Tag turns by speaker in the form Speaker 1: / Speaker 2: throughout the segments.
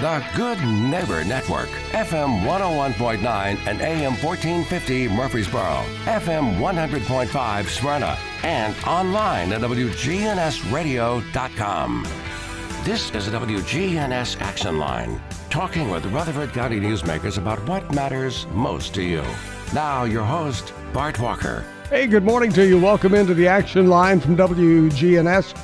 Speaker 1: The Good Neighbor Network, FM 101.9 and AM 1450 Murfreesboro, FM 100.5 Smyrna, and online at WGNSradio.com. This is the WGNS Action Line, talking with Rutherford County newsmakers about what matters most to you. Now, your host, Bart Walker.
Speaker 2: Hey, good morning to you. Welcome into the Action Line from WGNS.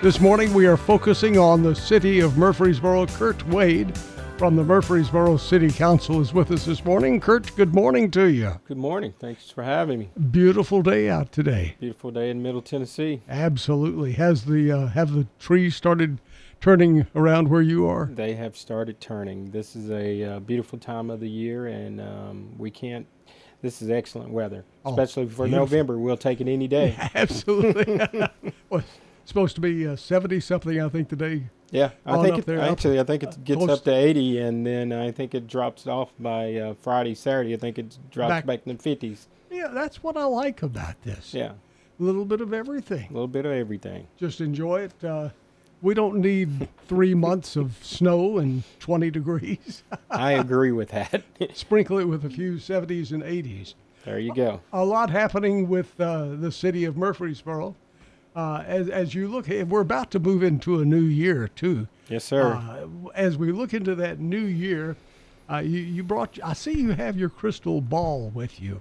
Speaker 2: This morning we are focusing on the city of Murfreesboro. Kirt Wade from the Murfreesboro City Council is with us this morning. Kirt, good morning to you.
Speaker 3: Good morning. Thanks for having me.
Speaker 2: Beautiful day out today.
Speaker 3: Beautiful day in Middle Tennessee.
Speaker 2: Absolutely. Has the uh, have the trees started turning around where you are?
Speaker 3: They have started turning. This is a uh, beautiful time of the year, and um, we can't. This is excellent weather,
Speaker 2: Oh,
Speaker 3: especially for
Speaker 2: beautiful.
Speaker 3: November. We'll take it any day.
Speaker 2: Absolutely. well, supposed to be uh, 70 something, I think, today.
Speaker 3: Yeah, I think it,
Speaker 2: there,
Speaker 3: actually I think it gets up to 80, and then I think it drops off by uh, Friday, Saturday. I think it drops
Speaker 2: Back-
Speaker 3: back, in the 50s.
Speaker 2: Yeah, that's what I like about this.
Speaker 3: Yeah,
Speaker 2: A little bit of everything.
Speaker 3: a little bit of everything.
Speaker 2: just enjoy it. Uh, we don't need three months of snow and 20 degrees.
Speaker 3: I agree with that.
Speaker 2: Sprinkle it with a few 70s and 80s.
Speaker 3: there you go.
Speaker 2: A lot happening with uh, the city of Murfreesboro. Uh, as, as you look, we're about to move into a new year too.
Speaker 3: Yes, sir.
Speaker 2: Uh, as we look into that new year, uh, you, you brought. I see you have your crystal ball with you.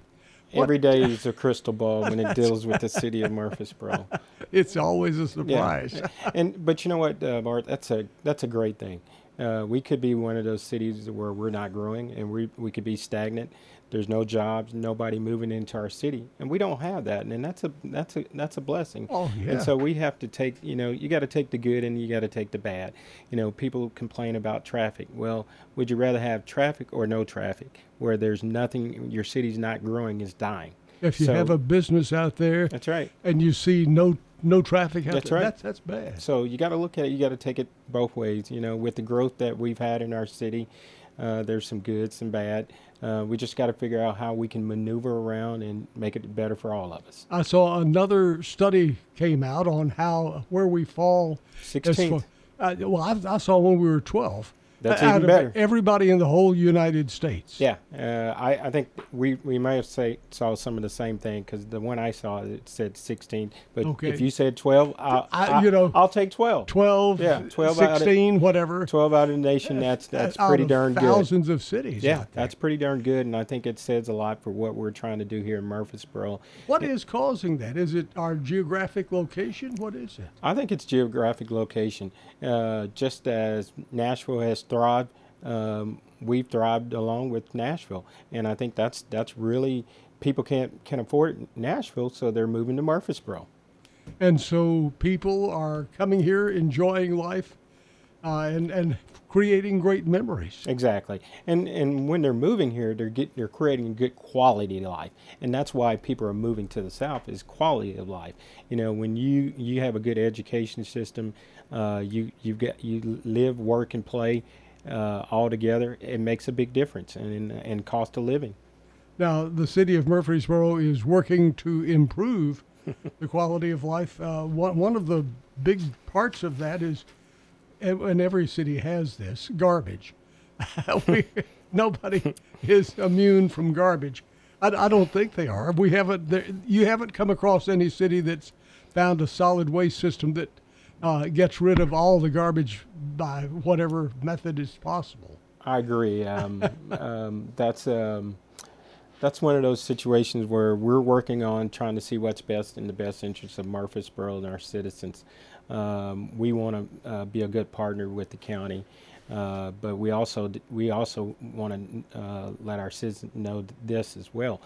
Speaker 2: what-
Speaker 3: Every day is a crystal ball when it deals with the city of Murfreesboro.
Speaker 2: It's always a
Speaker 3: Yeah.
Speaker 2: surprise.
Speaker 3: and but you know what, uh, Bart? That's a that's a great thing. Uh, we could be one of those cities where we're not growing, and we we could be stagnant. There's no jobs, nobody moving into our city, and we don't have that, and that's a that's a that's a blessing.
Speaker 2: Oh, yeah.
Speaker 3: And so we have to take, you know, you got to take the good and you got to take the bad. You know, people complain about traffic. Well, would you rather have traffic or no traffic, where there's nothing, your city's not growing, is dying.
Speaker 2: If you
Speaker 3: So-
Speaker 2: have a business out there
Speaker 3: That's right.
Speaker 2: and you see no no traffic out
Speaker 3: That's
Speaker 2: there,
Speaker 3: right.
Speaker 2: that's that's bad.
Speaker 3: So you got to look at it. You got to take it both ways. You know, with the growth that we've had in our city, uh, there's some good, some bad. Uh, we just got to figure out how we can maneuver around and make it better for all of us.
Speaker 2: I saw another study came out on how where we fall.
Speaker 3: 16th.
Speaker 2: Uh, well, I, I saw when we were twelve.
Speaker 3: That's
Speaker 2: out
Speaker 3: even
Speaker 2: of
Speaker 3: better.
Speaker 2: Everybody in the whole United States.
Speaker 3: Yeah, uh, I, I think we, we may have say, saw some of the same thing because the one I saw it said 16. But
Speaker 2: Okay.
Speaker 3: if you said 12, I'll,
Speaker 2: I- you know,
Speaker 3: I'll take 12.
Speaker 2: 12,
Speaker 3: Yeah, 12 out of-
Speaker 2: whatever.
Speaker 3: 12 out of the nation. That's that's
Speaker 2: out
Speaker 3: pretty darn good.
Speaker 2: Thousands of cities.
Speaker 3: Yeah, that's pretty darn good, and I think it says a lot for what we're trying to do here in Murfreesboro.
Speaker 2: What is causing that? Is it our geographic location? What is it?
Speaker 3: I think it's geographic location. Uh, just as Nashville has thrived, um, we've thrived along with Nashville, and I think that's that's really people can't can afford Nashville, so they're moving to Murfreesboro.
Speaker 2: And so people are coming here, enjoying life, uh, and and creating great memories.
Speaker 3: Exactly, and and when they're moving here, they're get they're creating good quality of life, and that's why people are moving to the south is quality of life. You know, when you you have a good education system, uh, you you get you live, work, and play uh, all together. It makes a big difference in in cost of living.
Speaker 2: Now, the city of Murfreesboro is working to improve the quality of life. Uh, one, one of the big parts of that is, and every city has this, garbage. we, nobody is immune from garbage. I, I don't think they are. We haven't. You haven't come across any city that's found a solid waste system that uh, gets rid of all the garbage by whatever method is possible.
Speaker 3: I agree. Um, um, that's um, that's one of those situations where we're working on trying to see what's best in the best interest of Murfreesboro and our citizens. Um, we want to uh, be a good partner with the county, uh, but we also we also want to uh, let our citizens know this as well.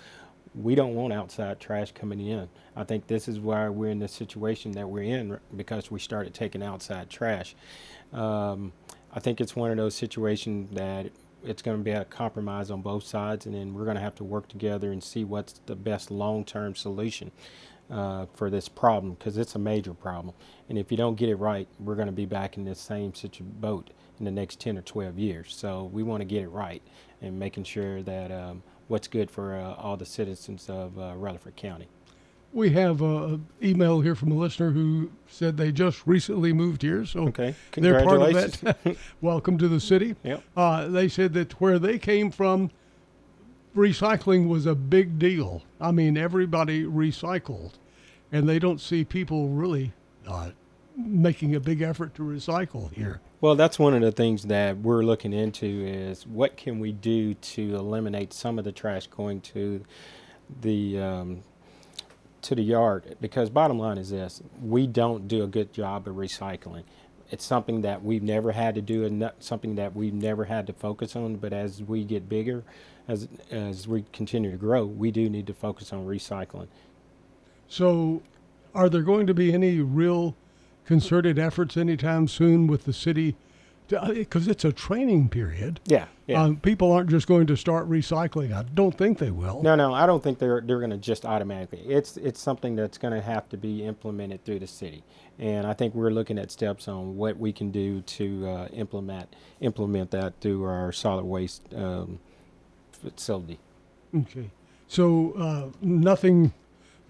Speaker 3: We don't want outside trash coming in. I think this is why we're in the situation that we're in because we started taking outside trash. Um, I think it's one of those situations that it's going to be a compromise on both sides, and then we're going to have to work together and see what's the best long-term solution uh, for this problem because it's a major problem. And if you don't get it right, we're going to be back in this same boat in the next 10 or 12 years. So we want to get it right and making sure that um, what's good for uh, all the citizens of uh, Rutherford County.
Speaker 2: We have an email here from a listener who said they just recently moved here, so
Speaker 3: Okay.
Speaker 2: they're part of it. Welcome to the city.
Speaker 3: Yep.
Speaker 2: Uh, they said that where they came from, recycling was a big deal. I mean, everybody recycled, and they don't see people really uh, making a big effort to recycle here.
Speaker 3: Well, that's one of the things that we're looking into is what can we do to eliminate some of the trash going to the um, to the yard? Because bottom line is this: we don't do a good job of recycling. It's something that we've never had to do, and something that we've never had to focus on. But as we get bigger, as as we continue to grow, we do need to focus on recycling.
Speaker 2: So, are there going to be any real concerted efforts anytime soon with the city? Because it's a training period.
Speaker 3: Yeah, yeah.
Speaker 2: Um, people aren't just going to start recycling. I don't think they will.
Speaker 3: No, no, I don't think they're they're going to just automatically. It's it's something that's going to have to be implemented through the city, and I think we're looking at steps on what we can do to uh, implement implement that through our solid waste um, facility.
Speaker 2: Okay. So uh, nothing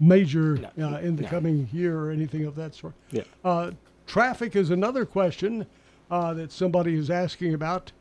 Speaker 2: major
Speaker 3: No,
Speaker 2: uh, in the
Speaker 3: no.
Speaker 2: coming year or anything of that sort.
Speaker 3: Yeah.
Speaker 2: Uh, traffic is another question uh, that somebody is asking about.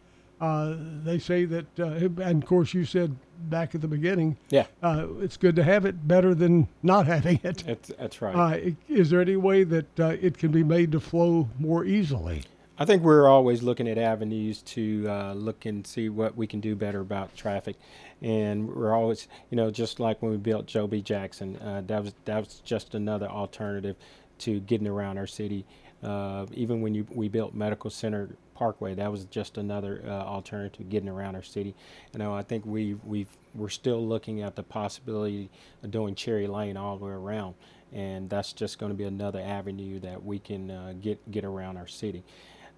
Speaker 2: Uh, they say that, uh, and of course, you said back at the beginning,
Speaker 3: Yeah,
Speaker 2: uh, it's good to have it better than not having it.
Speaker 3: that's that's right.
Speaker 2: Uh, is there any way that uh, it can be made to flow more easily?
Speaker 3: I think we're always looking at avenues to uh, look and see what we can do better about traffic, and we're always, you know, just like when we built Joe B. Jackson, uh, that was that was just another alternative to getting around our city. Uh, even when you we built Medical Center Parkway, that was just another uh, alternative to getting around our city. You know, I think we we've we're still looking at the possibility of doing Cherry Lane all the way around, and that's just going to be another avenue that we can uh, get get around our city.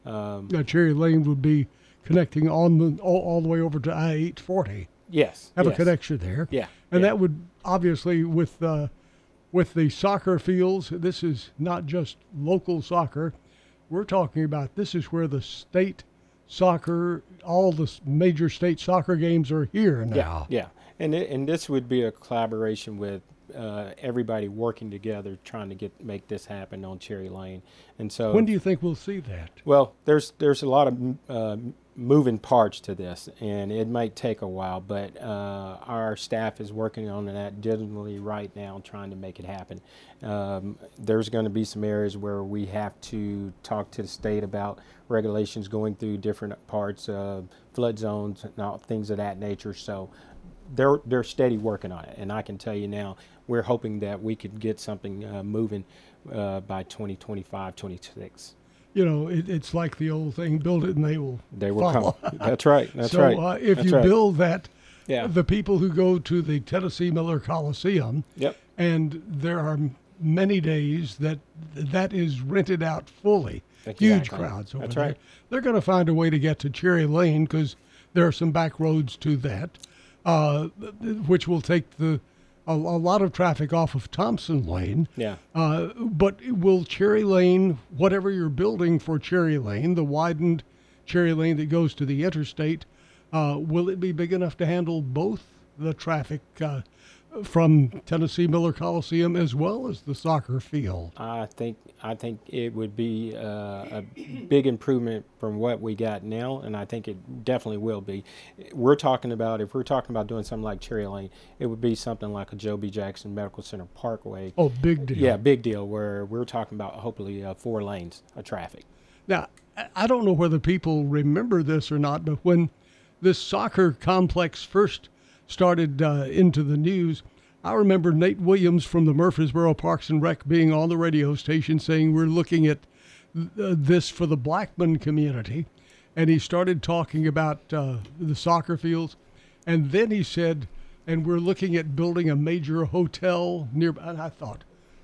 Speaker 3: Um,
Speaker 2: Uh, Cherry Lane would be connecting on the all, all the way over to I eight forty.
Speaker 3: Yes,
Speaker 2: Have
Speaker 3: yes.
Speaker 2: a connection there.
Speaker 3: Yeah,
Speaker 2: And
Speaker 3: yeah.
Speaker 2: that would obviously with uh, with the soccer fields. This is not just local soccer. We're talking about this is where the state soccer, all the major state soccer games are here now.
Speaker 3: yeah, Yeah. and it, and this would be a collaboration with uh, everybody working together, trying to get make this happen on Cherry Lane. And so,
Speaker 2: When do you think we'll see that?
Speaker 3: well, there's there's a lot of uh, moving parts to this, and it might take a while. But uh, our staff is working on that diligently right now, trying to make it happen. Um, there's going to be some areas where we have to talk to the state about regulations going through different parts of flood zones and all things of that nature. So they're they're steady working on it, and I can tell you now, we're hoping that we could get something uh, moving uh, by 2025, 26.
Speaker 2: You know, it, it's like the old thing: build it and they will.
Speaker 3: They will
Speaker 2: follow.
Speaker 3: come. That's right. That's
Speaker 2: so
Speaker 3: right.
Speaker 2: uh, if
Speaker 3: That's
Speaker 2: you
Speaker 3: right.
Speaker 2: build that,
Speaker 3: yeah,
Speaker 2: the people who go to the Tennessee Miller Coliseum,
Speaker 3: yep,
Speaker 2: and there are many days that that is rented out fully. Huge crowds over
Speaker 3: That's
Speaker 2: there.
Speaker 3: right.
Speaker 2: They're going to find a way to get to Cherry Lane because there are some back roads to that, uh, which will take the a, a lot of traffic off of Thompson Lane.
Speaker 3: yeah.
Speaker 2: Uh, but will Cherry Lane, whatever you're building for Cherry Lane, the widened Cherry Lane that goes to the interstate, uh, will it be big enough to handle both the traffic uh, from Tennessee Miller Coliseum as well as the soccer field?
Speaker 3: I think I think it would be uh, a big improvement from what we got now, and I think it definitely will be. We're talking about if we're talking about doing something like Cherry Lane, it would be something like a Joe B. Jackson Medical Center Parkway.
Speaker 2: Oh, big deal.
Speaker 3: Yeah, big deal. Where we're talking about hopefully uh, four lanes of traffic.
Speaker 2: Now, I- I don't know whether people remember this or not, but when this soccer complex first started uh, into the news, I remember Nate Williams from the Murfreesboro Parks and Rec being on the radio station saying we're looking at uh, this for the Blackman community, and he started talking about uh, the soccer fields, and then he said, and we're looking at building a major hotel nearby. And I thought,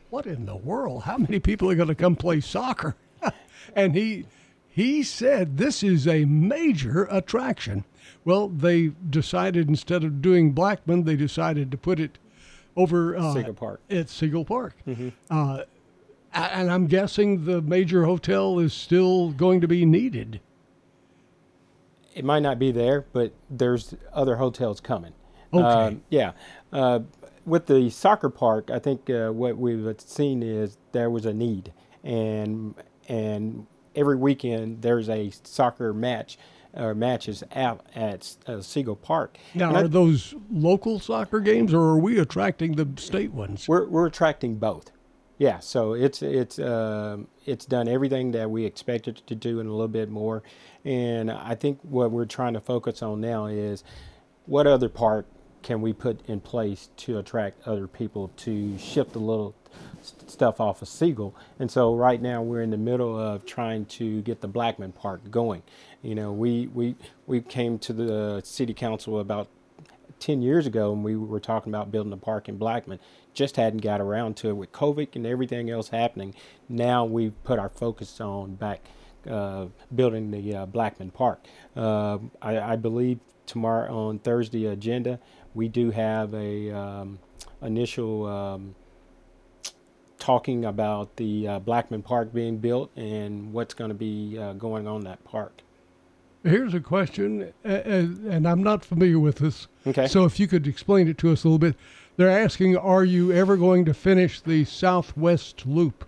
Speaker 2: what in the world? How many people are going to come play soccer? and he he said this is a major attraction. Well, they decided instead of doing Blackman, they decided to put it over uh,
Speaker 3: Siegel Park.
Speaker 2: At Siegel Park, uh, and I'm guessing the major hotel is still going to be needed.
Speaker 3: it might not be there, but there's other hotels coming.
Speaker 2: Okay.
Speaker 3: Um, yeah. Uh, with the soccer park, I think uh, what we've seen is there was a need, and and every weekend there's a soccer match or matches out at uh, Siegel Park.
Speaker 2: Now,
Speaker 3: And I-
Speaker 2: are those local soccer games, or are we attracting the state ones?
Speaker 3: We're we're attracting both. Yeah, so it's it's um, it's done everything that we expected to do and a little bit more. And I think what we're trying to focus on now is what other part can we put in place to attract other people to shift a little st- stuff off of Siegel. And so right now we're in the middle of trying to get the Blackman Park going. You know, we we we came to the city council about 10 years ago and we were talking about building a park in Blackman. Just hadn't got around to it with COVID and everything else happening. Now we've put our focus on back uh, building the uh, Blackman Park. Uh, I, I believe tomorrow on Thursday agenda, we do have a um, initial um, talking about the uh, Blackman Park being built and what's going to be uh, going on that park.
Speaker 2: Here's a question, and I'm not familiar with this.
Speaker 3: Okay.
Speaker 2: So if you could explain it to us a little bit. They're asking, are you ever going to finish the Southwest Loop?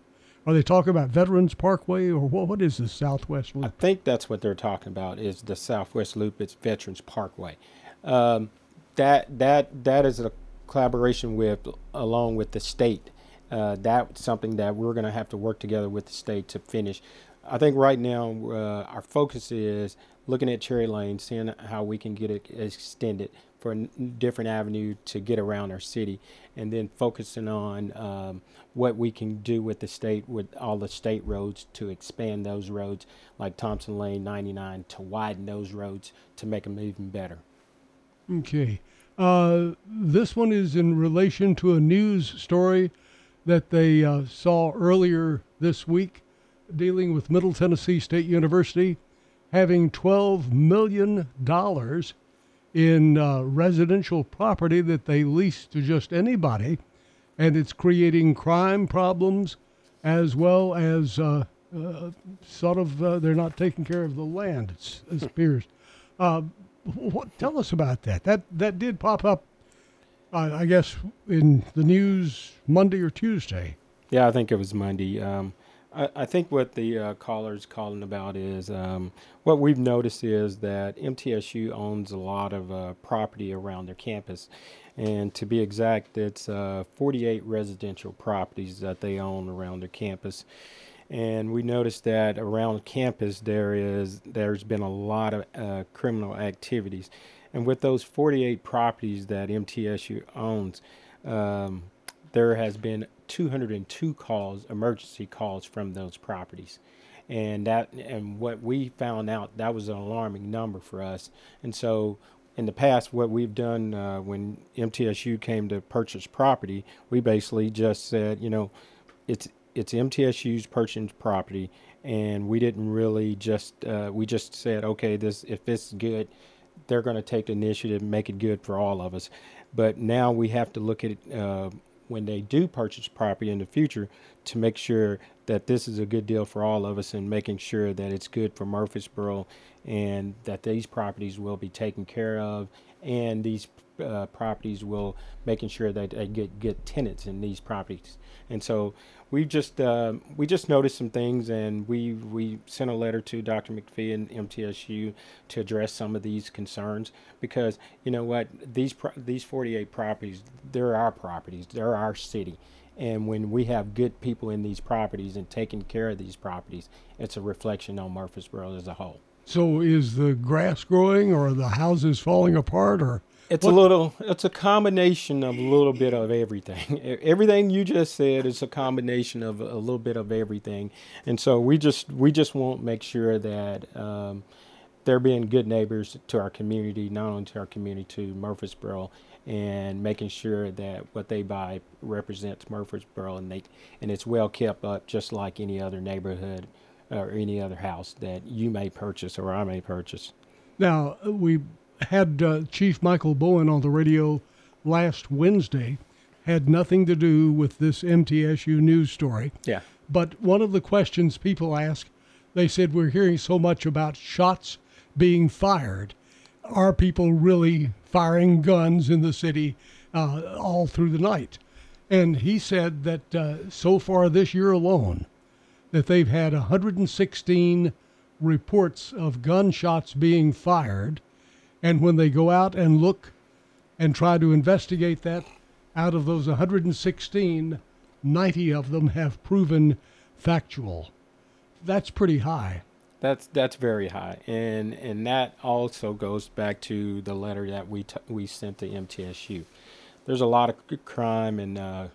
Speaker 2: Are they talking about Veterans Parkway, or what, what is the Southwest Loop?
Speaker 3: I think that's what they're talking about is the Southwest Loop. It's Veterans Parkway. Um, that that that is a collaboration with along with the state. Uh, that's something that we're going to have to work together with the state to finish. I think right now uh, our focus is looking at Cherry Lane, seeing how we can get it extended for a different avenue to get around our city, and then focusing on um, what we can do with the state, with all the state roads to expand those roads, like Thompson Lane 99, to widen those roads to make them even better.
Speaker 2: Okay. Uh, this one is in relation to a news story that they uh, saw earlier this week dealing with Middle Tennessee State University having $12 million in uh, residential property that they lease to just anybody, and it's creating crime problems as well as uh, uh, sort of uh, they're not taking care of the land, it appears. What, tell us about that. That that did pop up, uh, I guess, in the news Monday or Tuesday.
Speaker 3: Yeah, I think it was Monday. Um, I, I think what the uh, caller's calling about is um, what we've noticed is that MTSU owns a lot of uh, property around their campus. And to be exact, it's uh, 48 residential properties that they own around their campus. And we noticed that around campus there is there's been a lot of uh, criminal activities, and with those 48 properties that MTSU owns, um, there has been 202 calls, emergency calls from those properties. And that and what we found out that was an alarming number for us. And so in the past, what we've done uh, when MTSU came to purchase property, we basically just said, you know, it's it's MTSU's purchasing property, and we didn't really just uh, we just said, okay, this if it's good, they're going to take the initiative and make it good for all of us. But now we have to look at uh, when they do purchase property in the future to make sure that this is a good deal for all of us and making sure that it's good for Murfreesboro and that these properties will be taken care of and these uh, properties will making sure that they get get tenants in these properties. And so we just uh, we just noticed some things, and we we sent a letter to Dr. McPhee and MTSU to address some of these concerns because you know what these pro- these 48 properties they're our properties, they're our city. And when we have good people in these properties and taking care of these properties, it's a reflection on Murfreesboro as a whole.
Speaker 2: So is the grass growing, or the houses falling apart, or
Speaker 3: It's
Speaker 2: What-
Speaker 3: a little. It's a combination of a little bit of everything. Everything you just said is a combination of a little bit of everything, and so we just we just want to make sure that um, they're being good neighbors to our community, not only to our community, to Murfreesboro, and making sure that what they buy represents Murfreesboro, and they and it's well kept up, just like any other neighborhood or any other house that you may purchase or I may purchase.
Speaker 2: Now, we had uh, Chief Michael Bowen on the radio last Wednesday, had nothing to do with this MTSU news story.
Speaker 3: Yeah.
Speaker 2: But one of the questions people ask, they said, We're hearing so much about shots being fired. Are people really firing guns in the city uh, all through the night. And he said that uh, so far this year alone, that they've had 116 reports of gunshots being fired. And when they go out and look and try to investigate that, out of those 116, 90 of them have proven factual. That's pretty high.
Speaker 3: That's that's very high, and and that also goes back to the letter that we t- we sent to MTSU. There's a lot of crime and uh,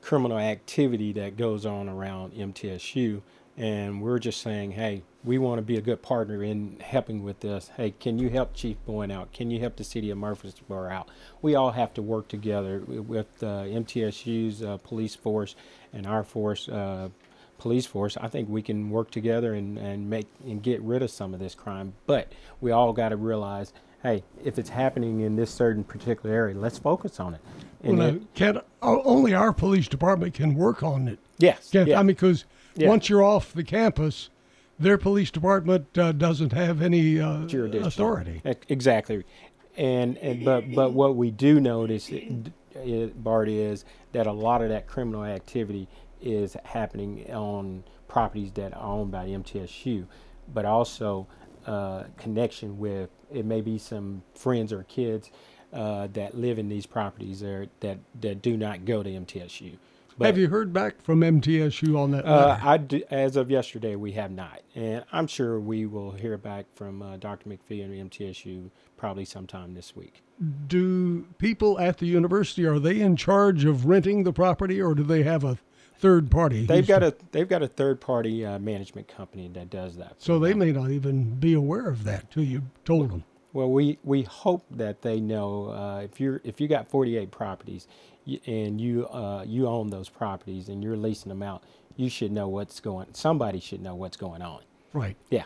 Speaker 3: criminal activity that goes on around MTSU, and we're just saying, hey, we want to be a good partner in helping with this. Hey, can you help Chief Bowen out? Can you help the city of Murfreesboro out? We all have to work together with uh, MTSU's uh, police force and our force, uh, police force. I think we can work together and, and make and get rid of some of this crime. But we all got to realize, hey, if it's happening in this certain particular area, let's focus on it.
Speaker 2: And well, it, can only our police department can work on it.
Speaker 3: Yes.
Speaker 2: Can, yeah. I mean, because yeah. once you're off the campus, their police department uh, doesn't have any uh, authority.
Speaker 3: Exactly, and, and but but what we do notice, it, it, Bart, is that a lot of that criminal activity is happening on properties that are owned by MTSU, but also uh, connection with it may be some friends or kids uh, that live in these properties there that that do not go to MTSU.
Speaker 2: But, have you heard back from MTSU on that?
Speaker 3: Uh, I do, as of yesterday, we have not, and I'm sure we will hear back from uh, Dr. McPhee and MTSU probably sometime this week.
Speaker 2: Do people at the university are they in charge of renting the property, or do they have a third party?
Speaker 3: They've got a they've got a third party uh, management company that does that.
Speaker 2: So they may not even be aware of that till you told them.
Speaker 3: Well, we, we hope that they know uh, if you're if you got 48 properties, and you uh, you own those properties and you're leasing them out, you should know what's going. Somebody should know what's going on.
Speaker 2: Right.
Speaker 3: Yeah.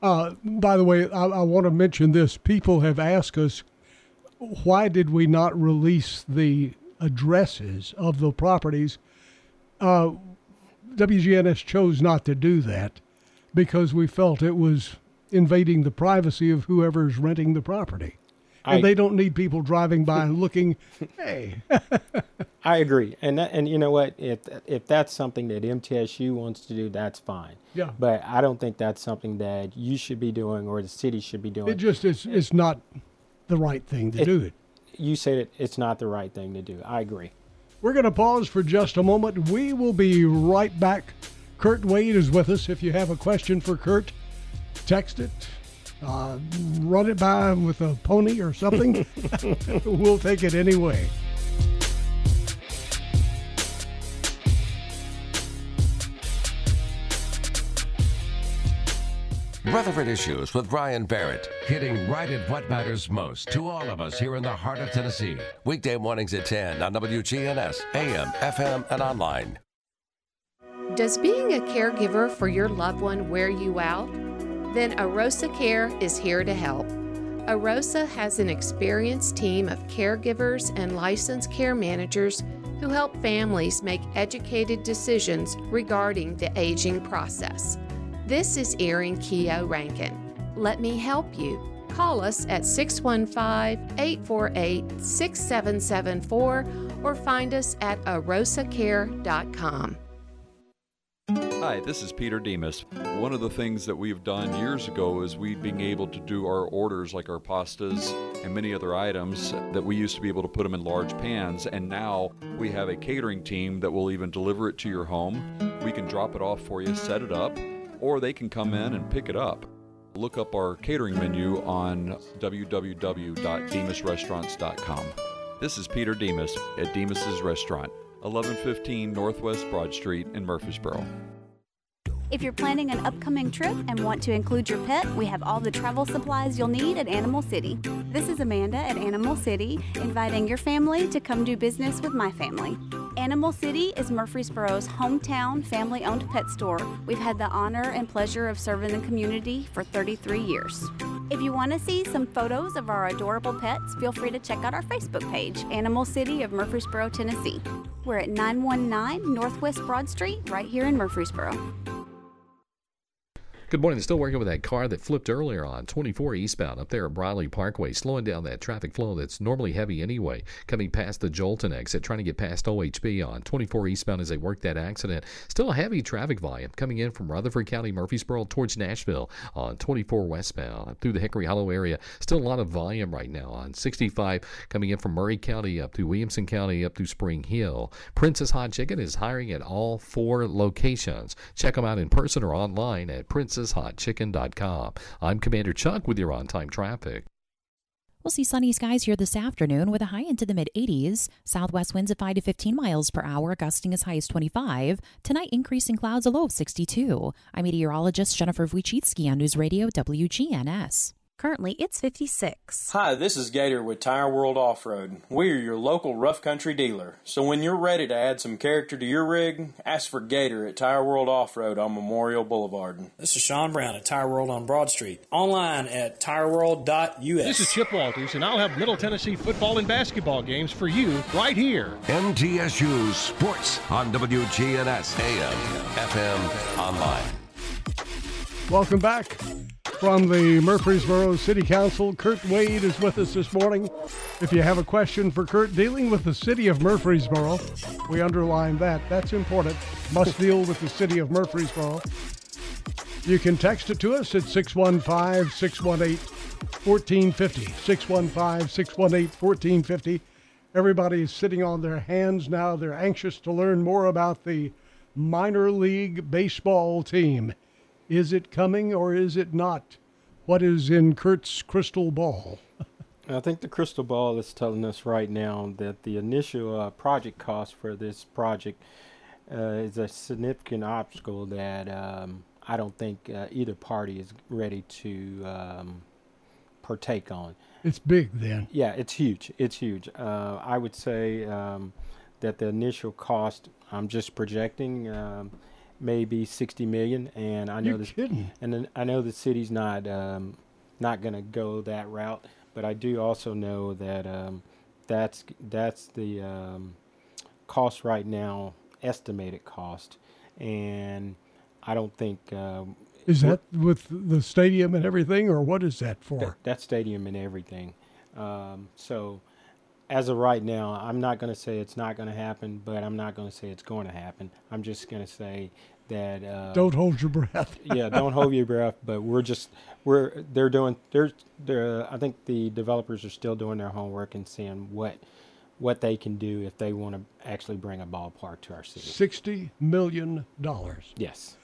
Speaker 2: Uh, by the way, I, I want to mention this. People have asked us, why did we not release the addresses of the properties? Uh, WGNS chose not to do that because we felt it was invading the privacy of whoever's renting the property and I, they don't need people driving by and looking. hey,
Speaker 3: I agree, and that, and you know what? If if that's something that MTSU wants to do, that's fine.
Speaker 2: Yeah.
Speaker 3: But I don't think that's something that you should be doing or the city should be doing.
Speaker 2: It just is. It's not the right thing to
Speaker 3: it,
Speaker 2: do it.
Speaker 3: You said it. It's not the right thing to do. I agree.
Speaker 2: We're going to pause for just a moment. We will be right back. Kirt Wade is with us. If you have a question for Kirt, text it uh, run it by him with a pony or something, we'll take it anyway.
Speaker 1: Rutherford Issues with Brian Barrett, hitting right at what matters most to all of us here in the heart of Tennessee. Weekday mornings at 10 on WGNS, AM, FM, and online.
Speaker 4: Does being a caregiver for your loved one wear you out? Then Arosa Care is here to help. Arosa has an experienced team of caregivers and licensed care managers who help families make educated decisions regarding the aging process. This is Erin Keogh Rankin. Let me help you. Call us at 615 848 6774 or find us at arosacare.com.
Speaker 5: Hi, this is Peter Demos. One of the things that we've done years ago is we being able to do our orders like our pastas and many other items that we used to be able to put them in large pans and now we have a catering team that will even deliver it to your home. We can drop it off for you, set it up, or they can come in and pick it up. Look up our catering menu on www.demosrestaurants.com. This is Peter Demos at Demos's Restaurant, 1115 Northwest Broad Street in Murfreesboro.
Speaker 6: If you're planning an upcoming trip and want to include your pet, we have all the travel supplies you'll need at Animal City. This is Amanda at Animal City, inviting your family to come do business with my family. Animal City is Murfreesboro's hometown family owned pet store. We've had the honor and pleasure of serving the community for 33 years. If you want to see some photos of our adorable pets, feel free to check out our Facebook page, Animal City of Murfreesboro, Tennessee. We're at 919 Northwest Broad Street, right here in Murfreesboro.
Speaker 7: Good morning. Still working with that car that flipped earlier on 24 eastbound up there at Briley Parkway, slowing down that traffic flow that's normally heavy anyway. Coming past the Joelton exit, trying to get past OHB on 24 eastbound as they work that accident. Still a heavy traffic volume coming in from Rutherford County, Murfreesboro towards Nashville on 24 westbound through the Hickory Hollow area. Still a lot of volume right now on 65 coming in from Maury County up to Williamson County up to Spring Hill. Prince's Hot Chicken is hiring at all four locations. Check them out in person or online at Princess hotchicken.com. I'm Commander Chuck with your on time traffic.
Speaker 8: We'll see sunny skies here this afternoon with a high into the mid 80s. Southwest winds at 5 to 15 miles per hour, gusting as high as 25. Tonight, increasing clouds, a low of 62. I'm meteorologist Jennifer Wojcicki on News Radio WGNS.
Speaker 9: Currently, it's 56.
Speaker 10: Hi, this is Gator with Tire World Off Road. We are your local rough country dealer. So when you're ready to add some character to your rig, ask for Gator at Tire World Off Road on Memorial Boulevard.
Speaker 11: This is Sean Brown at Tire World on Broad Street. Online at tireworld.us.
Speaker 12: This is Chip Walters, and I'll have Middle Tennessee football and basketball games for you right here.
Speaker 1: MTSU Sports on WGNS AM, FM, online.
Speaker 2: Welcome back from the Murfreesboro City Council. Kirt Wade is with us this morning. If you have a question for Kirt dealing with the city of Murfreesboro, we underline that. That's important. Must deal with the city of Murfreesboro. You can text it to us at 615 618 1450. 615 618 1450. Everybody is sitting on their hands now. They're anxious to learn more about the minor league baseball team. Is it coming or is it not? What is in Kirt's crystal ball?
Speaker 3: I think the crystal ball is telling us right now that the initial uh, project cost for this project uh, is a significant obstacle that um, I don't think uh, either party is ready to um, partake on.
Speaker 2: It's big then.
Speaker 3: Yeah, it's huge. It's huge. Uh, I would say um, that the initial cost, I'm just projecting um, maybe 60 million and i know
Speaker 2: You're
Speaker 3: this
Speaker 2: kidding.
Speaker 3: and then i know the city's not um, not going to go that route but i do also know that um, that's that's the um, cost right now estimated cost and i don't think um,
Speaker 2: Is that with the stadium and everything, or what is that for?
Speaker 3: that, that stadium and everything um, so as of right now, I'm not going to say it's not going to happen, but I'm not going to say it's going to happen. I'm just going to say that uh,
Speaker 2: Don't hold your breath.
Speaker 3: yeah, don't hold your breath. But we're just we're they're doing they're they're I think the developers are still doing their homework and seeing what what they can do if they want to actually bring a ballpark to our city.
Speaker 2: Sixty million dollars.
Speaker 3: Yes.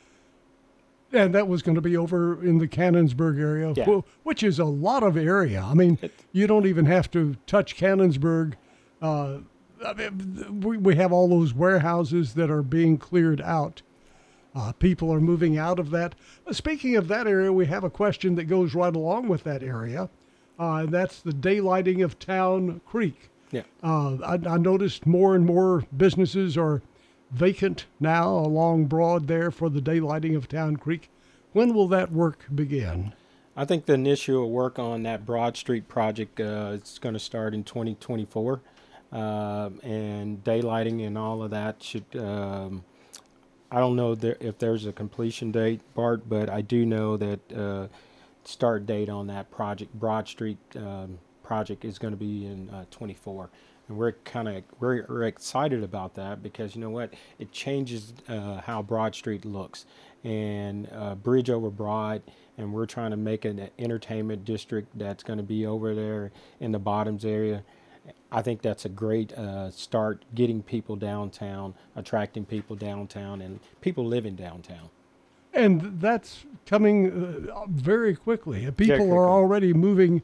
Speaker 2: And that was going to be over in the Cannonsburgh area,
Speaker 3: Yeah.
Speaker 2: which is a lot of area. I mean, you don't even have to touch Cannonsburgh. Uh, I mean, we, we have all those warehouses that are being cleared out. Uh, people are moving out of that. Speaking of that area, we have a question that goes right along with that area, uh, and that's the daylighting of Town Creek.
Speaker 3: Yeah.
Speaker 2: Uh, I, I noticed more and more businesses are vacant now along Broad there for the daylighting of Town Creek. When will that work begin?
Speaker 3: I think the initial work on that Broad Street project uh, is going to start in 2024, uh, and daylighting and all of that should. Um, I don't know there, if there's a completion date, Bart, but I do know that uh, start date on that project, Broad Street um, project, is going to be in uh, 24. And we're kind of we're, we're excited about that because you know what, it changes uh, how Broad Street looks, and uh, bridge over Broad, and we're trying to make an entertainment district that's going to be over there in the Bottoms area. I think that's a great uh, start getting people downtown, attracting people downtown, and people living downtown.
Speaker 2: And that's coming uh, very quickly. Uh, People are already moving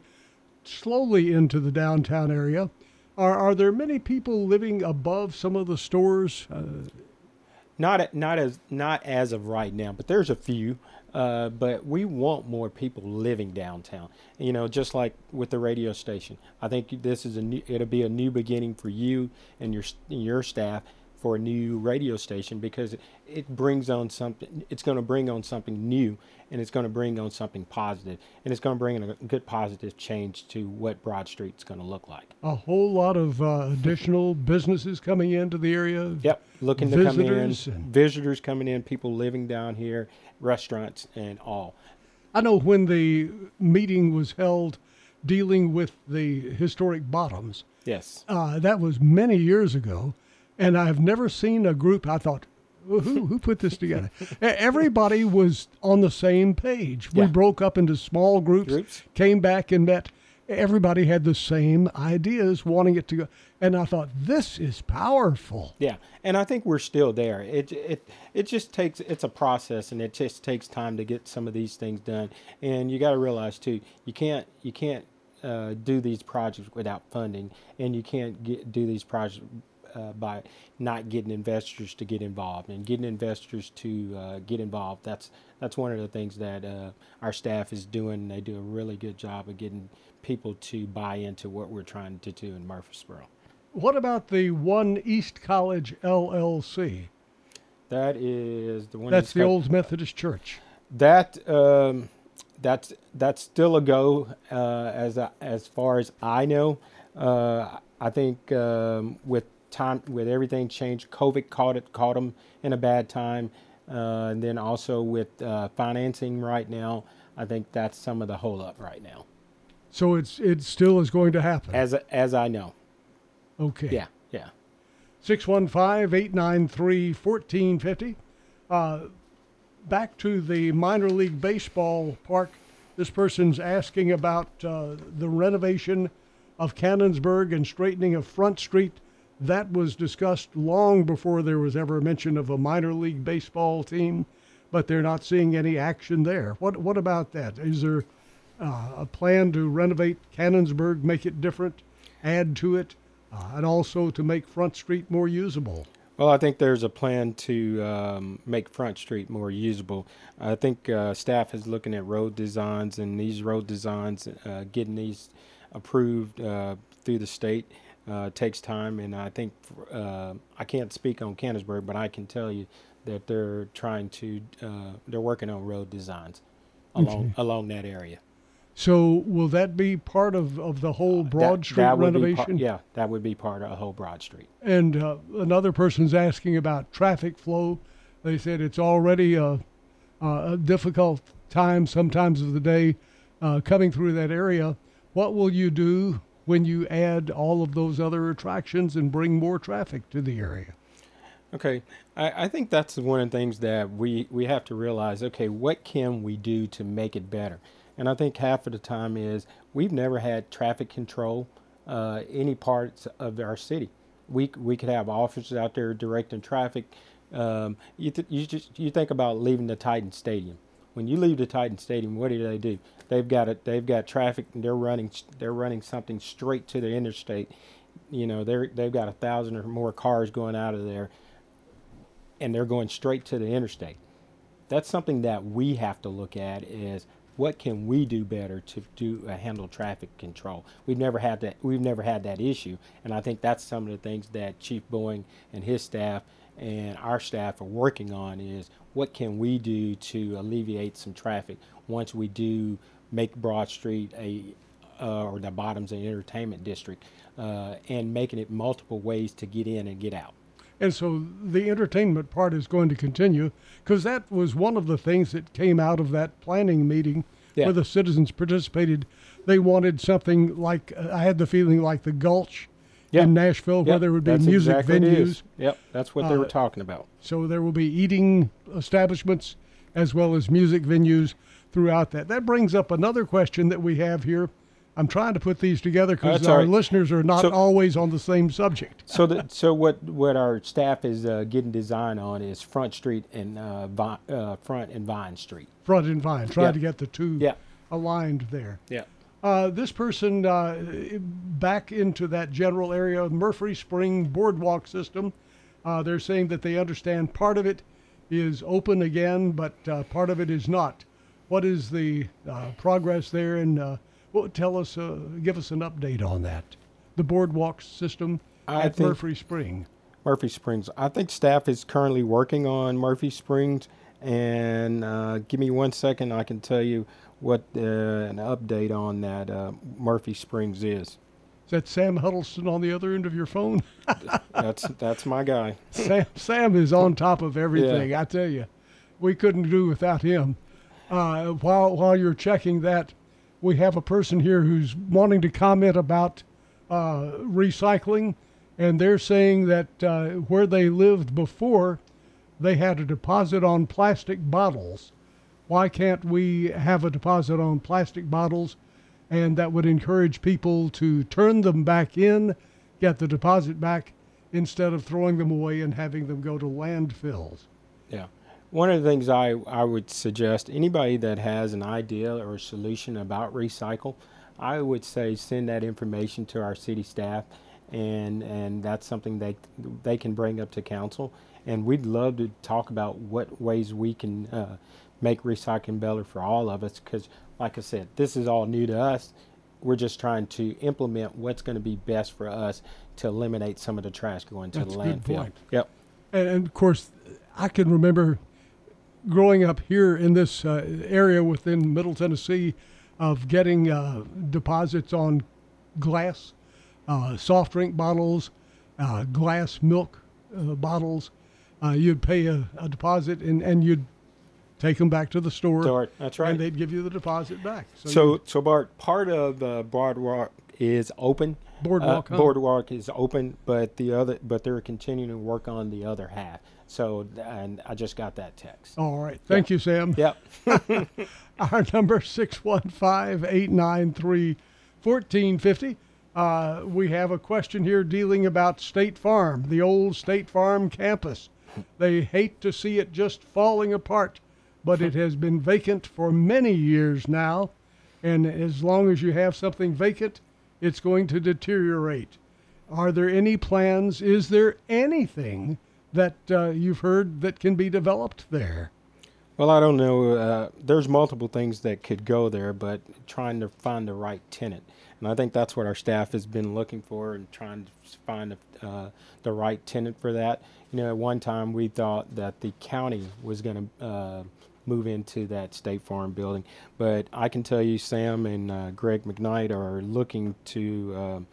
Speaker 2: slowly into the downtown area. Are, are there many people living above some of the stores? Uh,
Speaker 3: Not not as not as of right now, but there's a few. Uh, but we want more people living downtown. You know, just like with the radio station. I think this is a new. It'll be a new beginning for you and your your staff for a new radio station because it brings on something. It's going to bring on something new, and it's going to bring on something positive, and it's going to bring in a good positive change to what Broad Street's going to look like.
Speaker 2: A whole lot of uh, additional businesses coming into the area.
Speaker 3: Yep, looking to come in,
Speaker 2: visitors
Speaker 3: visitors coming in, people living down here, restaurants and all.
Speaker 2: I know when the meeting was held dealing with the historic bottoms,
Speaker 3: Yes.
Speaker 2: uh, that was many years ago, and I've never seen a group. I thought, "Who- who, put this together? Everybody was on the same page. We
Speaker 3: Yeah.
Speaker 2: broke up into small groups,
Speaker 3: Groups.
Speaker 2: came back and met. Everybody had the same ideas, wanting it to go. And I thought, this is powerful.
Speaker 3: Yeah, and I think we're still there. It it it just takes it's a process, and it just takes time to get some of these things done. And you got to realize too, you can't you can't uh, do these projects without funding, and you can't get do these projects uh, by not getting investors to get involved and getting investors to uh, get involved. That's that's one of the things that uh, our staff is doing. They do a really good job of getting people to buy into what we're trying to do in Murfreesboro.
Speaker 2: What about the One East College LLC?
Speaker 3: That is the one.
Speaker 2: That's
Speaker 3: that's
Speaker 2: the
Speaker 3: got-
Speaker 2: old Methodist Church.
Speaker 3: That um, that's that's still a go uh, as I- as far as I know. Uh, I think um, with time with everything changed, COVID caught it caught them in a bad time, uh, and then also with uh, financing right now, I think that's some of the hold up right now.
Speaker 2: So it's it still is going to happen.
Speaker 3: As as I know.
Speaker 2: Okay.
Speaker 3: Yeah. Yeah.
Speaker 2: 615-893-1450. Uh, back to the minor league baseball park. This person's asking about uh, the renovation of Cannonsburgh and straightening of Front Street. That was discussed long before there was ever mention of a minor league baseball team, but they're not seeing any action there. What what about that? Is there uh, a plan to renovate Cannonsburgh, make it different, add to it, uh, and also to make Front Street more usable?
Speaker 3: Well, I think there's a plan to um, make Front Street more usable. I think uh, staff is looking at road designs, and these road designs, uh, getting these approved uh, through the state uh, takes time. And I think uh, I can't speak on Cannonsburgh, but I can tell you that they're trying to, uh, they're working on road designs along
Speaker 2: Okay.
Speaker 3: along that area.
Speaker 2: So will that be part of, of the whole Broad
Speaker 3: That-
Speaker 2: Street
Speaker 3: that would be par-
Speaker 2: renovation?
Speaker 3: yeah, that would be part of a whole Broad Street.
Speaker 2: And uh, another person's asking about traffic flow. They said it's already a, a difficult time sometimes of the day uh, coming through that area. What will you do when you add all of those other attractions and bring more traffic to the area?
Speaker 3: Okay, I, I think that's one of the things that we, we have to realize. Okay, what can we do to make it better? And I think half of the time is we've never had traffic control uh, any parts of our city. We we could have officers out there directing traffic. Um, you th- you just you think about leaving the Titan Stadium. When you leave the Titan Stadium, what do they do? They've got it. They've got traffic, they're running. They're running something straight to the interstate. You know, they're they've got a thousand or more cars going out of there and they're going straight to the interstate. That's something that we have to look at is what can we do better to do uh, handle traffic control. We've never had that. We've never had that issue, and I think that's some of the things that Chief Bowen and his staff and our staff are working on is what can we do to alleviate some traffic once we do make Broad Street a uh, or the bottoms an entertainment district uh, and making it multiple ways to get in and get out.
Speaker 2: And so the entertainment part is going to continue because that was one of the things that came out of that planning meeting
Speaker 3: Yeah.
Speaker 2: where the citizens participated. They wanted something like, uh, I had the feeling like the Gulch In Nashville where there would be
Speaker 3: that's
Speaker 2: music
Speaker 3: exactly what it is.
Speaker 2: venues.
Speaker 3: Yep, that's what they were
Speaker 2: Uh,
Speaker 3: talking about.
Speaker 2: So there will be eating establishments as well as music venues throughout that. That brings up another question that we have here. I'm trying to put these together because our
Speaker 3: right.
Speaker 2: listeners are not
Speaker 3: So-
Speaker 2: always on the same subject.
Speaker 3: So, the, so what what our staff is uh, getting design on is Front Street and uh, Vi- uh, Front and Vine Street.
Speaker 2: Front and Vine, trying
Speaker 3: Yeah.
Speaker 2: to get the two
Speaker 3: Yeah.
Speaker 2: aligned there.
Speaker 3: Yeah.
Speaker 2: Uh, this person uh, back into that general area of Murfree Spring boardwalk system. Uh, they're saying that they understand part of it is open again, but uh, part of it is not. What is the uh, progress there? And uh, well, tell us, uh, give us an update on that. The boardwalk system
Speaker 3: I
Speaker 2: at Murfree Spring.
Speaker 3: Murfree Springs. I think staff is currently working on Murfree Springs, and uh, give me one second. I can tell you what uh, an update on that uh, Murfree Springs is.
Speaker 2: Is that Sam Huddleston on the other end of your phone?
Speaker 3: that's that's my guy.
Speaker 2: Sam Sam is on top of everything. Yeah. I tell you, we couldn't do without him. Uh, while while you're checking that, we have a person here who's wanting to comment about uh, recycling, and they're saying that uh, where they lived before, they had a deposit on plastic bottles. Why can't we have a deposit on plastic bottles? And that would encourage people to turn them back in, get the deposit back, instead of throwing them away and having them go to landfills.
Speaker 3: Yeah. One of the things I, I would suggest anybody that has an idea or a solution about recycle, I would say send that information to our city staff, and and that's something they they can bring up to council. And we'd love to talk about what ways we can uh, make recycling better for all of us. Because, like I said, this is all new to us. We're just trying to implement what's going to be best for us to eliminate some of the trash going to
Speaker 2: that's
Speaker 3: the landfill. Yep.
Speaker 2: And, and of course, I can remember growing up here in this uh, area within Middle Tennessee of getting uh, deposits on glass, uh, soft drink bottles, uh, glass milk uh, bottles. Uh, you'd pay a, a, deposit and, and you'd take them back to the store.
Speaker 3: That's right.
Speaker 2: And they'd give you the deposit back.
Speaker 3: So, so, so Bart, part of the Boardwalk is open.
Speaker 2: Boardwalk. Huh?
Speaker 3: Boardwalk is open, but the other, but they're continuing to work on the other half. So, and I just got that text.
Speaker 2: All right. Thank you, Sam.
Speaker 3: Yep.
Speaker 2: Our number 615-893-1450. Uh, we have a question here dealing about State Farm, the old State Farm campus. They hate to see it just falling apart, but it has been vacant for many years now. And as long as you have something vacant, it's going to deteriorate. Are there any plans? Is there anything that uh, you've heard that can be developed there?
Speaker 3: Well, I don't know. Uh, there's multiple things that could go there, but trying to find the right tenant. And I think that's what our staff has been looking for and trying to find uh, the right tenant for that. You know, at one time we thought that the county was going to uh, move into that State Farm building. But I can tell you, Sam and uh, Greg McKnight are looking to um,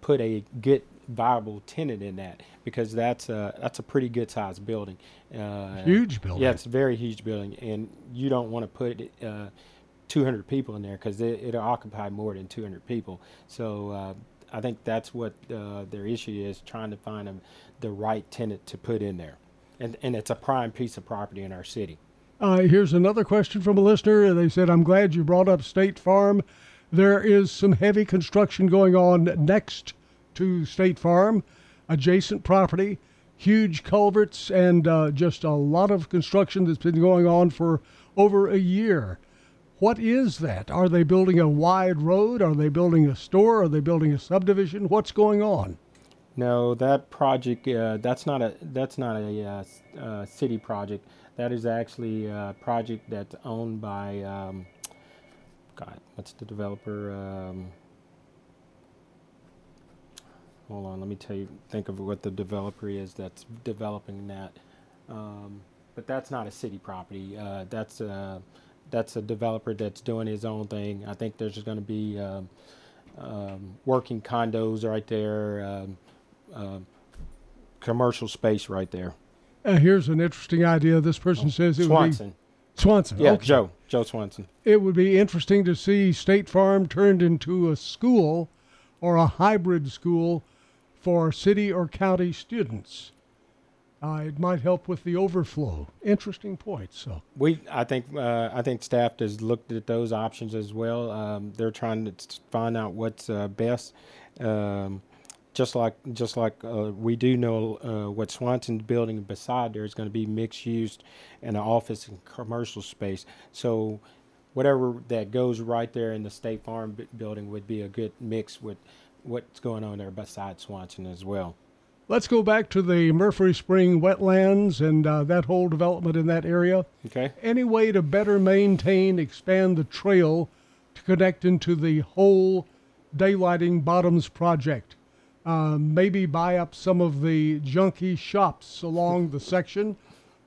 Speaker 3: put a good viable tenant in that because that's a that's a pretty good sized building.
Speaker 2: Uh, huge building.
Speaker 3: Yeah, it's a very huge building, and you don't want to put uh, 200 people in there because it, will occupy more than 200 people. So uh, I think that's what uh, their issue is trying to find a, the right tenant to put in there, and and it's a prime piece of property in our city.
Speaker 2: Uh, here's another question from a listener. They said, "I'm glad you brought up State Farm." There is some heavy construction going on next to State Farm, adjacent property, huge culverts, and uh, just a lot of construction that's been going on for over a year. What is that? Are they building a wide road? Are they building a store? Are they building a subdivision? What's going on?
Speaker 3: No, that project uh, that's not a that's not a uh, uh, city project. That is actually a project that's owned by um, God. What's the developer? Um, hold on, let me tell you, think of what the developer is that's developing that. Um, but that's not a city property. Uh, that's a that's a developer that's doing his own thing. I think there's going to be um, um, working condos right there, um, uh, commercial space right there.
Speaker 2: Uh, here's an interesting idea. This person says it
Speaker 3: Swanson.
Speaker 2: would be Swanson.
Speaker 3: Yeah,
Speaker 2: okay.
Speaker 3: Joe. Joe Swanson.
Speaker 2: It would be interesting to see State Farm turned into a school or a hybrid school for city or county students. Uh, it might help with the overflow. Interesting point. So
Speaker 3: we, I think, uh, I think staff has looked at those options as well. Um, they're trying to find out what's uh, best. Um, just like, just like uh, we do know uh, what Swanson's building beside there is going to be mixed use and an office and commercial space. So whatever that goes right there in the State Farm building would be a good mix with what's going on there beside Swanson as well.
Speaker 2: Let's go back to the Murfree Spring wetlands and uh, that whole development in that area.
Speaker 3: Okay.
Speaker 2: Any way to better maintain, expand the trail to connect into the whole daylighting bottoms project? Uh, maybe buy up some of the junky shops along the section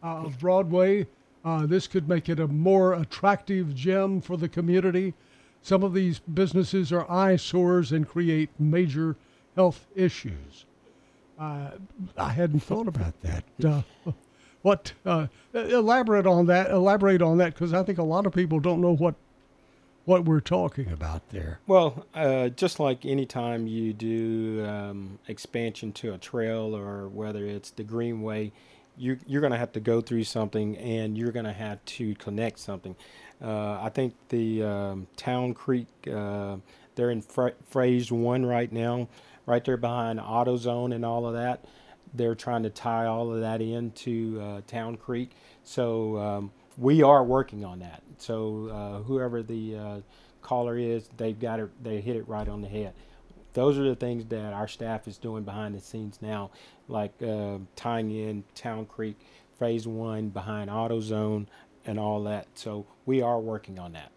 Speaker 2: uh, of Broadway. Uh, this could make it a more attractive gem for the community. Some of these businesses are eyesores and create major health issues. Uh, I hadn't thought about that. Uh, what uh, elaborate on that? Elaborate on that because I think a lot of people don't know what what we're talking about there.
Speaker 3: Well, uh, just like anytime you do um, expansion to a trail or whether it's the Greenway, you, you're going to have to go through something and you're going to have to connect something. Uh, I think the um, Town Creek, uh, they're in fra- phase one right now, right there behind AutoZone and all of that. They're trying to tie all of that into uh, Town Creek. So um, we are working on that. So uh, whoever the uh, caller is, they've got it. They hit it right on the head. Those are the things that our staff is doing behind the scenes now, like uh, tying in Town Creek Phase One behind AutoZone and all that. So we are working on that.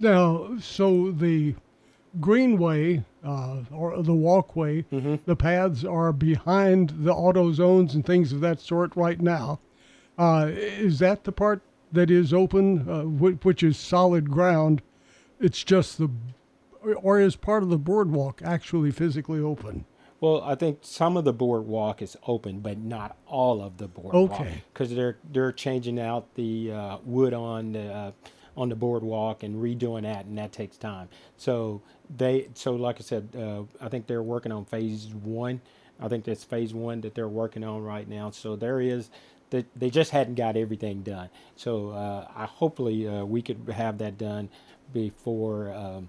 Speaker 2: Now, so the greenway uh, or the walkway,
Speaker 3: mm-hmm.
Speaker 2: the paths are behind the auto zones and things of that sort right now. Uh, is that the part that is open, uh, which is solid ground. It's just the, or is part of the boardwalk actually physically open?
Speaker 3: Well, I think some of the boardwalk is open, but not all of the boardwalk.
Speaker 2: Okay.
Speaker 3: Because they're they're changing out the uh, wood on the uh, on the boardwalk and redoing that, and that takes time. So they so like I said, uh, I think they're working on phase one. I think that's phase one that they're working on right now. So there is they, they just hadn't got everything done. So uh, I hopefully uh, we could have that done before um,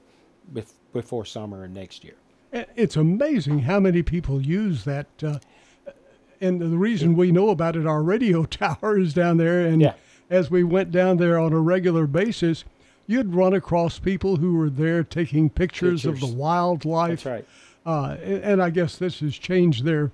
Speaker 3: bef- before summer next year.
Speaker 2: It's amazing how many people use that. Uh, and the reason we know about it, our radio tower is down there. And
Speaker 3: yeah.
Speaker 2: as we went down there on a regular basis, you'd run across people who were there taking pictures,
Speaker 3: pictures.
Speaker 2: of the wildlife.
Speaker 3: That's right.
Speaker 2: Uh, and, and I guess this has changed their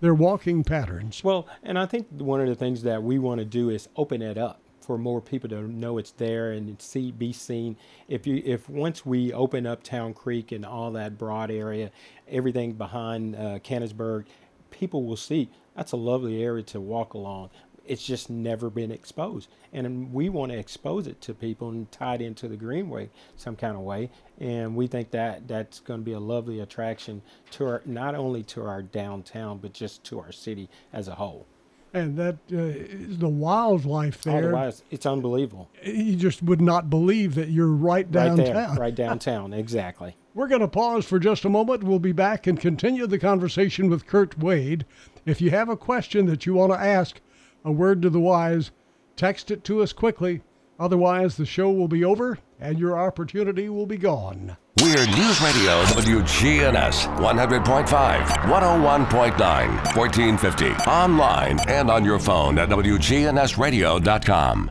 Speaker 2: their walking patterns.
Speaker 3: Well, and I think one of the things that we want to do is open it up for more people to know it's there and see be seen. If you if once we open up Town Creek and all that broad area, everything behind uh, Cannonsburgh, people will see that's a lovely area to walk along it's just never been exposed. And we want to expose it to people and tie it into the Greenway some kind of way. And we think that that's going to be a lovely attraction to our, not only to our downtown, but just to our city as a whole.
Speaker 2: And that uh, the wildlife there.
Speaker 3: Otherwise, it's unbelievable.
Speaker 2: You just would not believe that you're right downtown.
Speaker 3: Right there, right downtown, exactly.
Speaker 2: We're going to pause for just a moment. We'll be back and continue the conversation with Kirt Wade. If you have a question that you want to ask, a word to the wise, text it to us quickly. Otherwise, the show will be over and your opportunity will be gone.
Speaker 1: We're News Radio WGNS 100.5, 101.9, 1450. Online and on your phone at WGNSradio.com.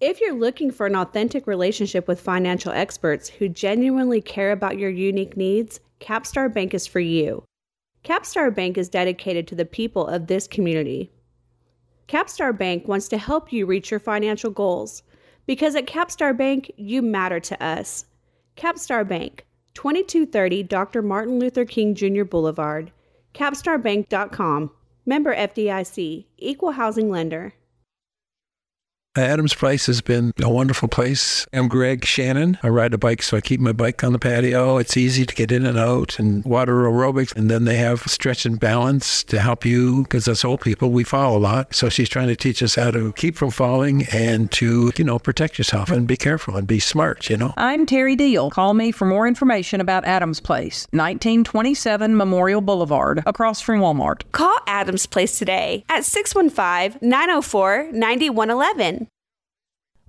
Speaker 13: If you're looking for an authentic relationship with financial experts who genuinely care about your unique needs, Capstar Bank is for you. Capstar Bank is dedicated to the people of this community. Capstar Bank wants to help you reach your financial goals because at Capstar Bank, you matter to us. Capstar Bank, 2230 Dr. Martin Luther King Jr. Boulevard, capstarbank.com. Member FDIC, Equal Housing Lender.
Speaker 14: Uh, Adams Place has been a wonderful place. I'm Greg Shannon. I ride a bike, so I keep my bike on the patio. It's easy to get in and out, and water aerobics. And then they have stretch and balance to help you, because as old people, we fall a lot. So she's trying to teach us how to keep from falling and to, you know, protect yourself and be careful and be smart, you know.
Speaker 15: I'm Terry Deal. Call me for more information about Adams Place, 1927 Memorial Boulevard, across from Walmart.
Speaker 13: Call Adams Place today at 615 904 9111.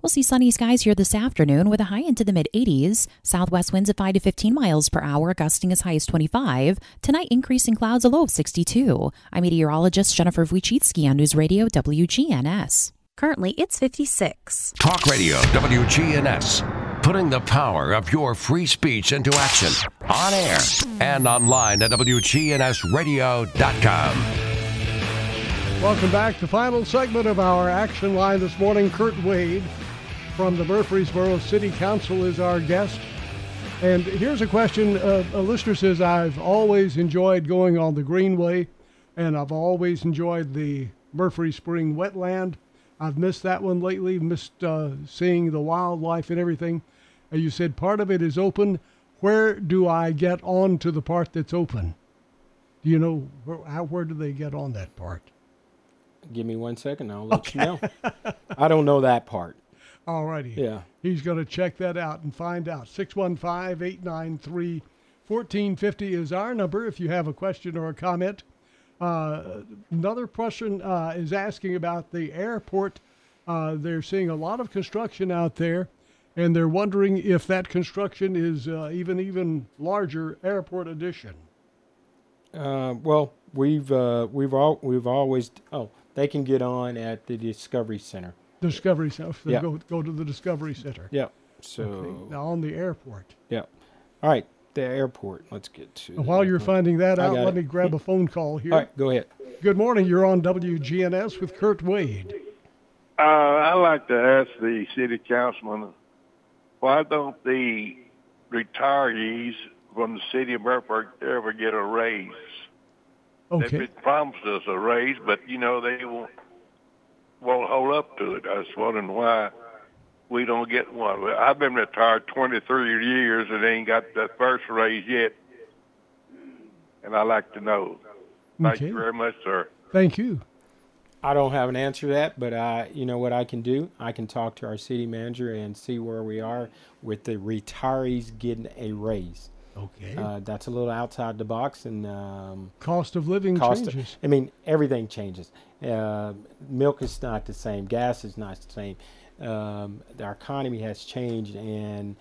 Speaker 8: We'll see sunny skies here this afternoon with a high into the mid 80s. Southwest winds at 5 to 15 miles per hour, gusting as high as 25. Tonight, increasing clouds, a low of 62. I'm meteorologist Jennifer Wojcicki on News Radio WGNS.
Speaker 9: Currently, it's 56.
Speaker 1: Talk Radio WGNS. Putting the power of your free speech into action on air and online at WGNSradio.com.
Speaker 2: Welcome back. To the final segment of our action line this morning. Kirt Wade from the Murfreesboro City Council is our guest. And here's a question. Uh, a listener says, I've always enjoyed going on the Greenway, and I've always enjoyed the Murfree Spring wetland. I've missed that one lately, missed uh, seeing the wildlife and everything. And you said part of it is open. Where do I get on to the part that's open? Do you know where, how, where do they get on that part?
Speaker 3: Give me one second, I'll let okay. you know. I don't know that part.
Speaker 2: All righty.
Speaker 3: Yeah.
Speaker 2: He's going to check that out and find out. 615 893 1450 is our number if you have a question or a comment. Uh, another person uh, is asking about the airport. Uh, they're seeing a lot of construction out there, and they're wondering if that construction is uh, even even larger airport addition.
Speaker 3: Uh, well, we've uh, we've all we've always oh they can get on at the Discovery Center.
Speaker 2: Discovery Center. So yeah. Go, go to the Discovery Center.
Speaker 3: Yeah. So
Speaker 2: okay. now on the airport.
Speaker 3: Yeah. All right. The airport. Let's get to.
Speaker 2: While you're finding that out, let it. me grab a phone call here.
Speaker 3: All right. Go ahead.
Speaker 2: Good morning. You're on WGNS with Kirt Wade.
Speaker 16: Uh, I'd like to ask the city councilman, why don't the retirees from the city of Murfreesboro ever get a raise?
Speaker 2: Okay.
Speaker 16: They've promised us a raise, but you know they won't won't hold up to it. I was wondering why we don't get one. I've been retired 23 years and ain't got the first raise yet, and I like to know. Thank
Speaker 2: okay.
Speaker 16: you very much, sir.
Speaker 2: Thank you.
Speaker 3: I don't have an answer to that, but I, you know what I can do? I can talk to our city manager and see where we are with the retirees getting a raise.
Speaker 2: Okay.
Speaker 3: Uh, that's a little outside the box, and um,
Speaker 2: cost of living cost changes.
Speaker 3: Of, I mean, everything changes. Uh, milk is not the same. Gas is not the same. Um, our economy has changed, and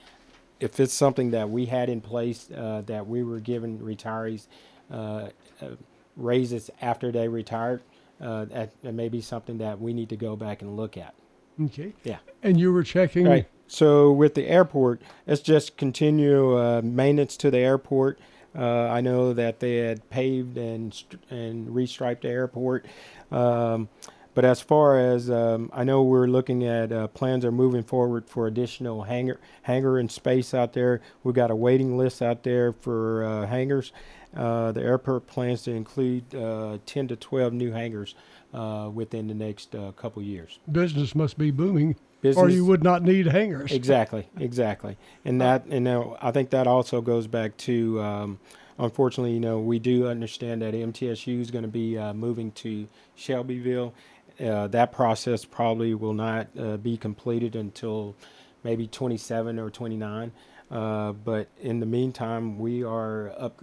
Speaker 3: if it's something that we had in place uh, that we were giving retirees uh, uh, raises after they retired, uh, that, that may be something that we need to go back and look at.
Speaker 2: Okay.
Speaker 3: Yeah.
Speaker 2: And you were checking.
Speaker 3: Right. So with the airport, it's just continue uh, maintenance to the airport. Uh, I know that they had paved and and restriped the airport. Um, but as far as um, I know, we're looking at uh, plans are moving forward for additional hangar hangar and space out there. We've got a waiting list out there for uh, hangars. Uh, the airport plans to include uh, 10 to 12 new hangars uh, within the next uh, couple years.
Speaker 2: Business must be booming. Business, or you would not need hangars.
Speaker 3: exactly, exactly, and that, and now I think that also goes back to, um, unfortunately, you know, we do understand that MTSU is going to be uh, moving to Shelbyville. Uh, that process probably will not uh, be completed until maybe 27 or 29. Uh, but in the meantime, we are up,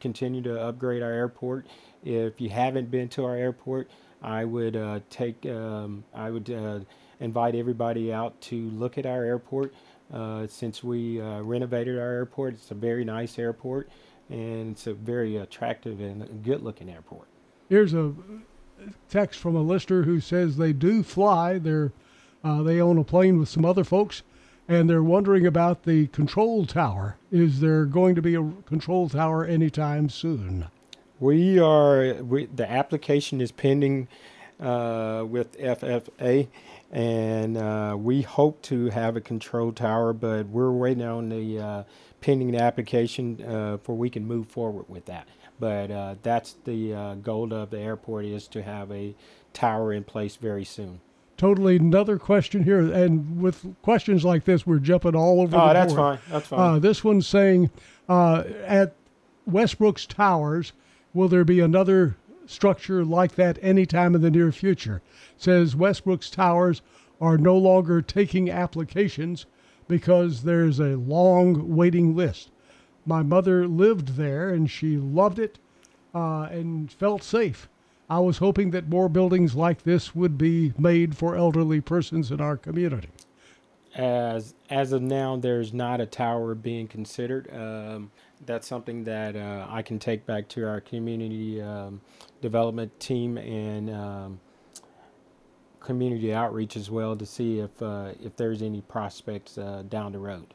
Speaker 3: continue to upgrade our airport. If you haven't been to our airport, I would uh, take, um, I would uh, invite everybody out to look at our airport. Uh, since we uh, renovated our airport, it's a very nice airport and it's a very attractive and good looking airport.
Speaker 2: Here's a text from a listener who says they do fly. They're, uh, they own a plane with some other folks and they're wondering about the control tower. Is there going to be a control tower anytime soon?
Speaker 3: We are, we, the application is pending uh, with FFA, and uh, we hope to have a control tower, but we're waiting on the uh, pending application uh, for we can move forward with that. But uh, that's the uh, goal of the airport is to have a tower in place very soon.
Speaker 2: Totally another question here, and with questions like this, we're jumping all over.
Speaker 3: Oh,
Speaker 2: the
Speaker 3: that's
Speaker 2: board.
Speaker 3: fine. That's fine.
Speaker 2: this one's saying at Westbrook's Towers, will there be another structure like that anytime in the near future. says Westbrook's Towers are no longer taking applications because there's a long waiting list. My mother lived there and she loved it uh, and felt safe. I was hoping that more buildings like this would be made for elderly persons in our community.
Speaker 3: As as of now, there's not a tower being considered. Um, that's something that uh, I can take back to our community um, development team and um, community outreach as well to see if uh, if there's any prospects uh, down the road.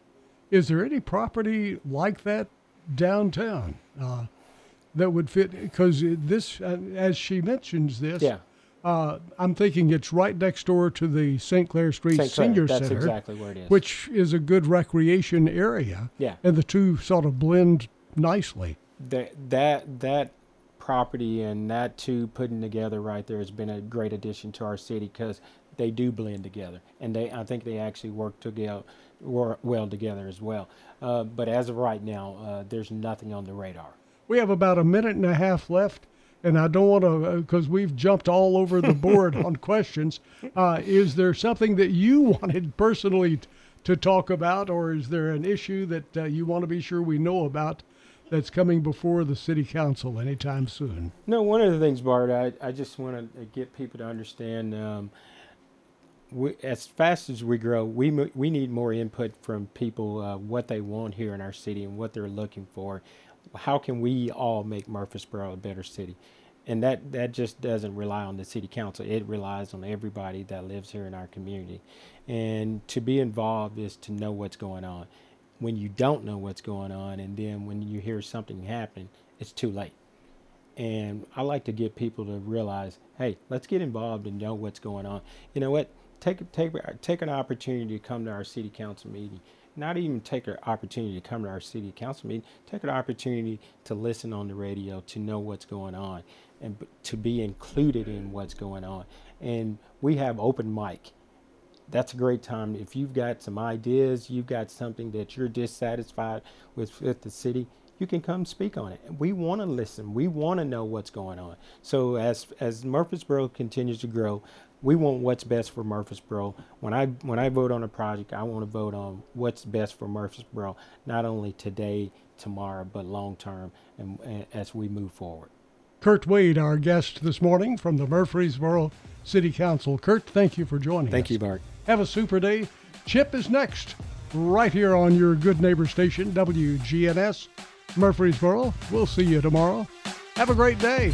Speaker 2: Is there any property like that downtown uh, that would fit? Because this, uh, as she mentions this,
Speaker 3: yeah.
Speaker 2: Uh, I'm thinking it's right next door to the St. Clair Street
Speaker 3: St. Clair,
Speaker 2: Senior
Speaker 3: that's
Speaker 2: Center,
Speaker 3: exactly where it is.
Speaker 2: which is a good recreation area.
Speaker 3: Yeah.
Speaker 2: and the two sort of blend nicely.
Speaker 3: that that that property and that two putting together right there has been a great addition to our city because they do blend together and they I think they actually work together work well together as well. Uh, but as of right now, uh, there's nothing on the radar.
Speaker 2: We have about a minute and a half left, and I don't want to, because we've jumped all over the board on questions. Uh, is there something that you wanted personally t- to talk about, or is there an issue that uh, you want to be sure we know about that's coming before the city council anytime soon?
Speaker 3: No, one of the things, Bart, I, I just want to get people to understand. Um, we, as fast as we grow, we we need more input from people, uh, what they want here in our city and what they're looking for. How can we all make Murfreesboro a better city? And that, that just doesn't rely on the city council. It relies on everybody that lives here in our community. And to be involved is to know what's going on. When you don't know what's going on, and then when you hear something happen, it's too late. And I like to get people to realize, hey, let's get involved and know what's going on. You know what? Take take take an opportunity to come to our city council meeting. Not even take an opportunity to come to our city council meeting. Take an opportunity to listen on the radio to know what's going on and to be included in what's going on. And we have open mic. That's a great time. If you've got some ideas, you've got something that you're dissatisfied with with the city, you can come speak on it. We want to listen. We want to know what's going on. So as as Murfreesboro continues to grow, we want what's best for Murfreesboro. When I when I vote on a project, I want to vote on what's best for Murfreesboro, not only today, tomorrow, but long term, and, and as we move forward.
Speaker 2: Kirt Wade, our guest this morning from the Murfreesboro City Council. Kirt, thank you for joining
Speaker 3: Thank
Speaker 2: us.
Speaker 3: you, Mark.
Speaker 2: Have a super day. Chip is next, right here on your good neighbor station, WGNS Murfreesboro. We'll see you tomorrow. Have a great day.